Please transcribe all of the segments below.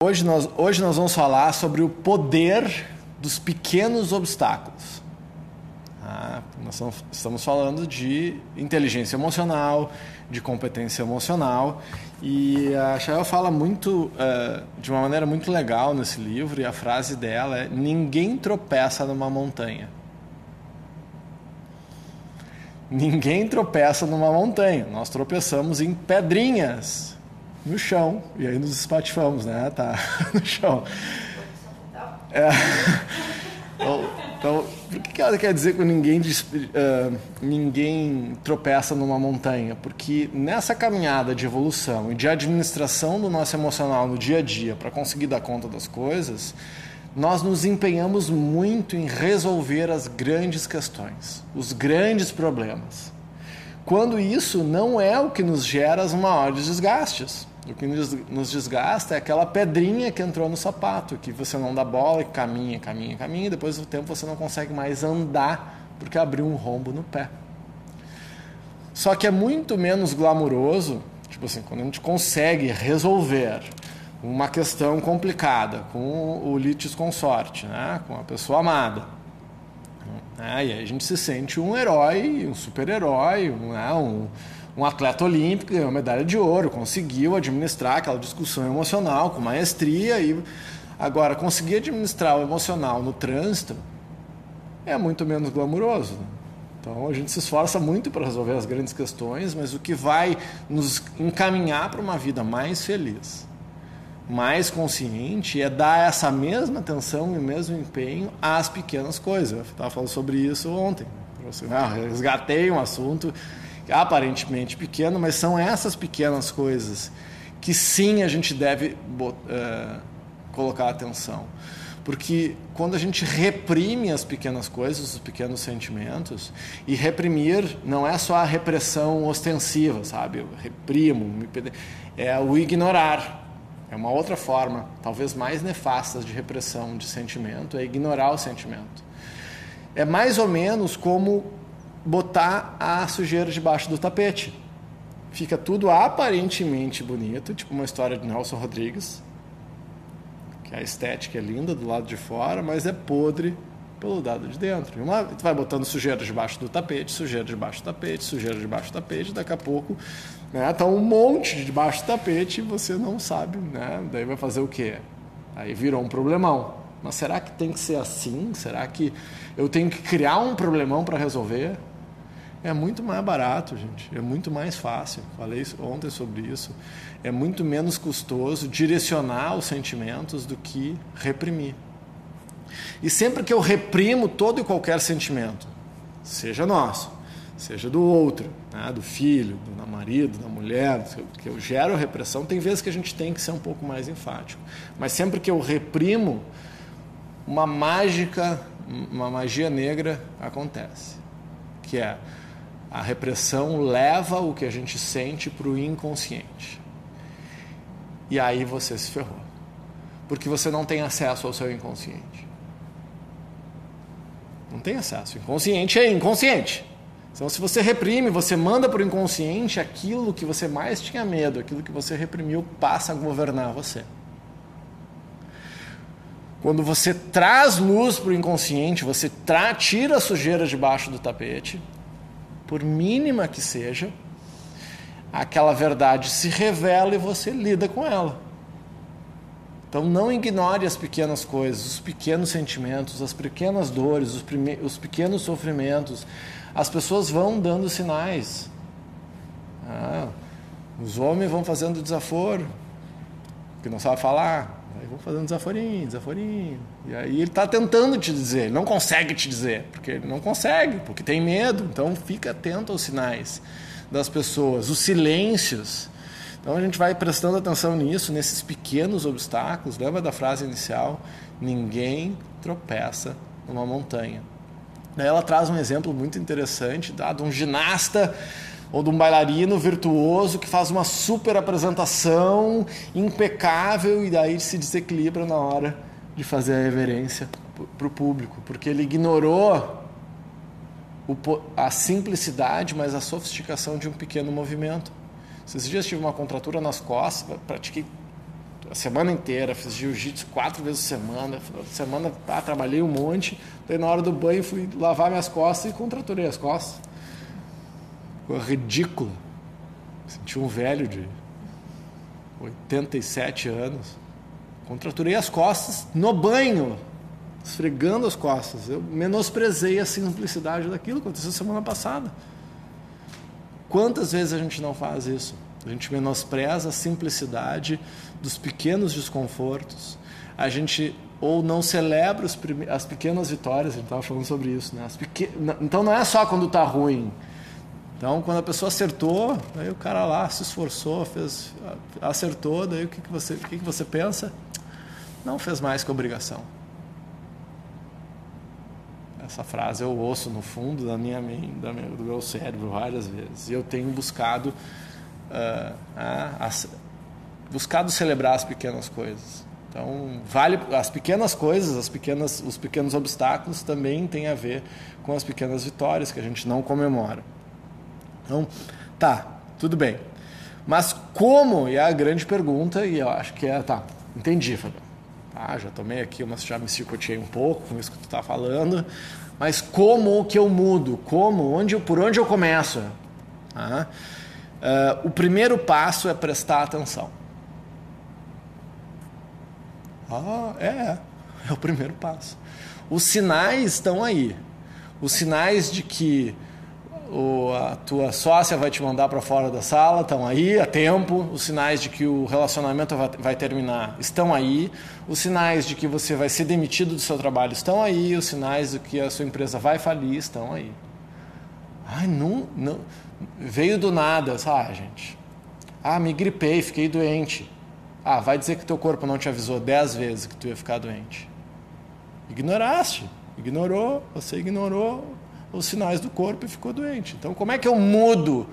Hoje nós, hoje nós vamos falar sobre o poder dos pequenos obstáculos. Ah, nós estamos falando de inteligência emocional, de competência emocional, e a Chael fala muito, uh, de uma maneira muito legal nesse livro, e a frase dela é: Ninguém tropeça numa montanha. Ninguém tropeça numa montanha, nós tropeçamos em pedrinhas no chão, e aí nos espatifamos, né? Tá no chão. É. Então, então, o que ela quer dizer com ninguém, uh, ninguém tropeça numa montanha? Porque nessa caminhada de evolução e de administração do nosso emocional no dia a dia para conseguir dar conta das coisas, nós nos empenhamos muito em resolver as grandes questões, os grandes problemas. Quando isso não é o que nos gera os maiores desgastes. O que nos desgasta é aquela pedrinha que entrou no sapato, que você não dá bola e caminha, caminha, caminha, e depois do tempo você não consegue mais andar porque abriu um rombo no pé. Só que é muito menos glamuroso, tipo assim, quando a gente consegue resolver uma questão complicada com o litis consorte, né? com a pessoa amada. Né? E aí a gente se sente um herói, um super-herói, um, né? um um atleta olímpico, ganhou medalha de ouro, conseguiu administrar aquela discussão emocional com maestria e agora conseguir administrar o emocional no trânsito é muito menos glamuroso. Então a gente se esforça muito para resolver as grandes questões, mas o que vai nos encaminhar para uma vida mais feliz, mais consciente, é dar essa mesma atenção e o mesmo empenho às pequenas coisas. Eu estava falando sobre isso ontem. Ah, resgatei um assunto aparentemente pequeno, mas são essas pequenas coisas que sim a gente deve uh, colocar atenção. Porque quando a gente reprime as pequenas coisas, os pequenos sentimentos, e reprimir não é só a repressão ostensiva, sabe? Eu reprimo, é o ignorar. É uma outra forma, talvez mais nefasta de repressão de sentimento, é ignorar o sentimento. É mais ou menos como botar a sujeira debaixo do tapete. Fica tudo aparentemente bonito, tipo uma história de Nelson Rodrigues, que a estética é linda do lado de fora, mas é podre pelo lado de dentro. Uma, tu vai botando sujeira debaixo do tapete, sujeira debaixo do tapete, sujeira debaixo do tapete, daqui a pouco né, tá um monte debaixo do tapete e você não sabe, né? Daí vai fazer o quê? Aí virou um problemão. Mas será que tem que ser assim? Será que eu tenho que criar um problemão para resolver? É muito mais barato, gente. É muito mais fácil. Falei ontem sobre isso. É muito menos custoso direcionar os sentimentos do que reprimir. E sempre que eu reprimo todo e qualquer sentimento, seja nosso, seja do outro, né, do filho, do marido, da mulher, que eu gero repressão, tem vezes que a gente tem que ser um pouco mais enfático. Mas sempre que eu reprimo, uma mágica, uma magia negra acontece, que é a repressão leva o que a gente sente para o inconsciente. E aí você se ferrou. Porque você não tem acesso ao seu inconsciente. Não tem acesso. Inconsciente é inconsciente. Então, se você reprime, você manda para o inconsciente aquilo que você mais tinha medo, aquilo que você reprimiu, passa a governar você. Quando você traz luz para o inconsciente, você tira a sujeira debaixo do tapete, por mínima que seja, aquela verdade se revela e você lida com ela. Então não ignore as pequenas coisas, os pequenos sentimentos, as pequenas dores, os, os pequenos sofrimentos. As pessoas vão dando sinais. Ah, os homens vão fazendo desaforo, que não sabe falar. Aí vão fazendo desaforinho, desaforinho. E aí ele está tentando te dizer, ele não consegue te dizer, porque ele não consegue, porque tem medo. Então fica atento aos sinais das pessoas, os silêncios. Então a gente vai prestando atenção nisso, nesses pequenos obstáculos. Lembra da frase inicial? Ninguém tropeça numa montanha. Ela traz um exemplo muito interessante tá? de um ginasta ou de um bailarino virtuoso que faz uma super apresentação impecável e daí se desequilibra na hora de fazer a reverência para o público, porque ele ignorou a simplicidade, mas a sofisticação de um pequeno movimento. Esses dias tive uma contratura nas costas, pratiquei a semana inteira, fiz jiu-jitsu quatro vezes por semana. Semana, tá, trabalhei um monte. Daí na hora do banho fui lavar minhas costas e contraturei as costas. Ficou ridículo. Senti um velho de 87 anos. Contraturei as costas no banho, esfregando as costas. Eu menosprezei a simplicidade daquilo aconteceu semana passada. Quantas vezes a gente não faz isso? A gente menospreza a simplicidade dos pequenos desconfortos. A gente ou não celebra as pequenas vitórias, gente estava falando sobre isso. Né? Então não é só quando está ruim. Então, quando a pessoa acertou, aí o cara lá se esforçou, fez, acertou, daí o que, que, você, o que, que você pensa? Não fez mais que obrigação. Essa frase eu ouço no fundo da minha, da minha, do meu cérebro várias vezes. E eu tenho buscado uh, a, buscado celebrar as pequenas coisas. Então, vale as pequenas coisas, as pequenas, os pequenos obstáculos também têm a ver com as pequenas vitórias que a gente não comemora. Então, tá, tudo bem. Mas como, é a grande pergunta, e eu acho que é, tá, entendi, Fabio. Tá, já tomei aqui, mas já me circuitei um pouco com isso que tu está falando. Mas como que eu mudo? Como? Onde, por onde eu começo? Tá? Uh, o primeiro passo é prestar atenção. Ah, é, é o primeiro passo. Os sinais estão aí. Os sinais de que o, a tua sócia vai te mandar para fora da sala estão aí a tempo. Os sinais de que o relacionamento vai, terminar estão aí. Os sinais de que você vai ser demitido do seu trabalho estão aí. Os sinais de que a sua empresa vai falir estão aí. Ai, não, não veio do nada, sabe, gente? Ah, me gripei, fiquei doente. Ah, vai dizer que teu corpo não te avisou dez vezes que tu ia ficar doente. Ignoraste, ignorou, você ignorou os sinais do corpo e ficou doente. Então, como é que eu mudo?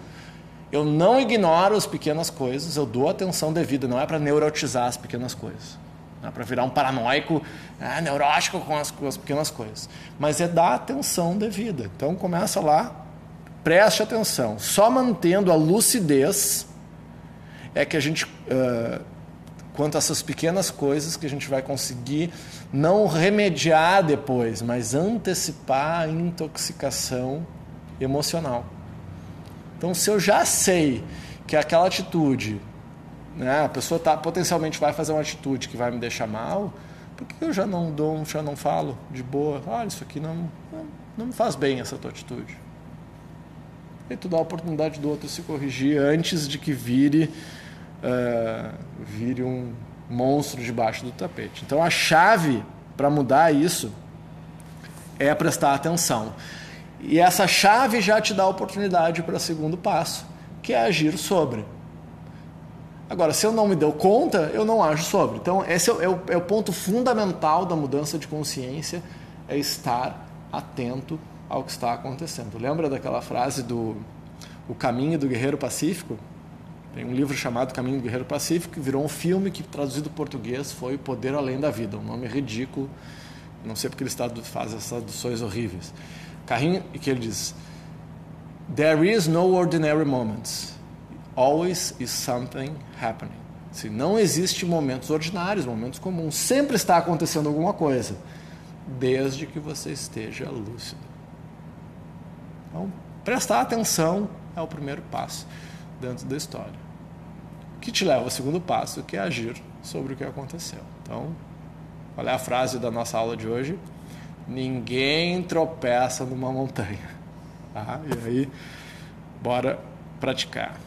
Eu não ignoro as pequenas coisas, eu dou atenção devida, não é para neurotizar as pequenas coisas. Não é para virar um paranoico ah, neurótico com as, com as pequenas coisas. Mas é dar atenção devida. Então, começa lá, Preste atenção, só mantendo a lucidez é que a gente, uh, quanto a essas pequenas coisas, que a gente vai conseguir não remediar depois, mas antecipar a intoxicação emocional. Então, se eu já sei que aquela atitude, né, a pessoa tá, potencialmente vai fazer uma atitude que vai me deixar mal, por que eu já não dou, já não falo de boa? Olha, isso aqui não, não, não me faz bem essa tua atitude e tu dá a oportunidade do outro se corrigir antes de que vire, uh, vire um monstro debaixo do tapete. Então a chave para mudar isso é prestar atenção. E essa chave já te dá oportunidade para o segundo passo, que é agir sobre. Agora, se eu não me deu conta, eu não ajo sobre. Então, esse é é o, é o ponto fundamental da mudança de consciência, é estar atento ao que está acontecendo. Lembra daquela frase do O Caminho do Guerreiro Pacífico? Tem um livro chamado Caminho do Guerreiro Pacífico que virou um filme que, traduzido para português, foi O Poder Além da Vida. Um nome ridículo. Não sei porque ele faz essas traduções horríveis. Carrinho, e que ele diz: There is no ordinary moments. Always is something happening. Se não existe momentos ordinários, momentos comuns. Sempre está acontecendo alguma coisa, desde que você esteja lúcido. Então, prestar atenção é o primeiro passo dentro da história. Que te leva ao segundo passo, que é agir sobre o que aconteceu. Então, qual é a frase da nossa aula de hoje? Ninguém tropeça numa montanha. Tá? E aí, bora praticar.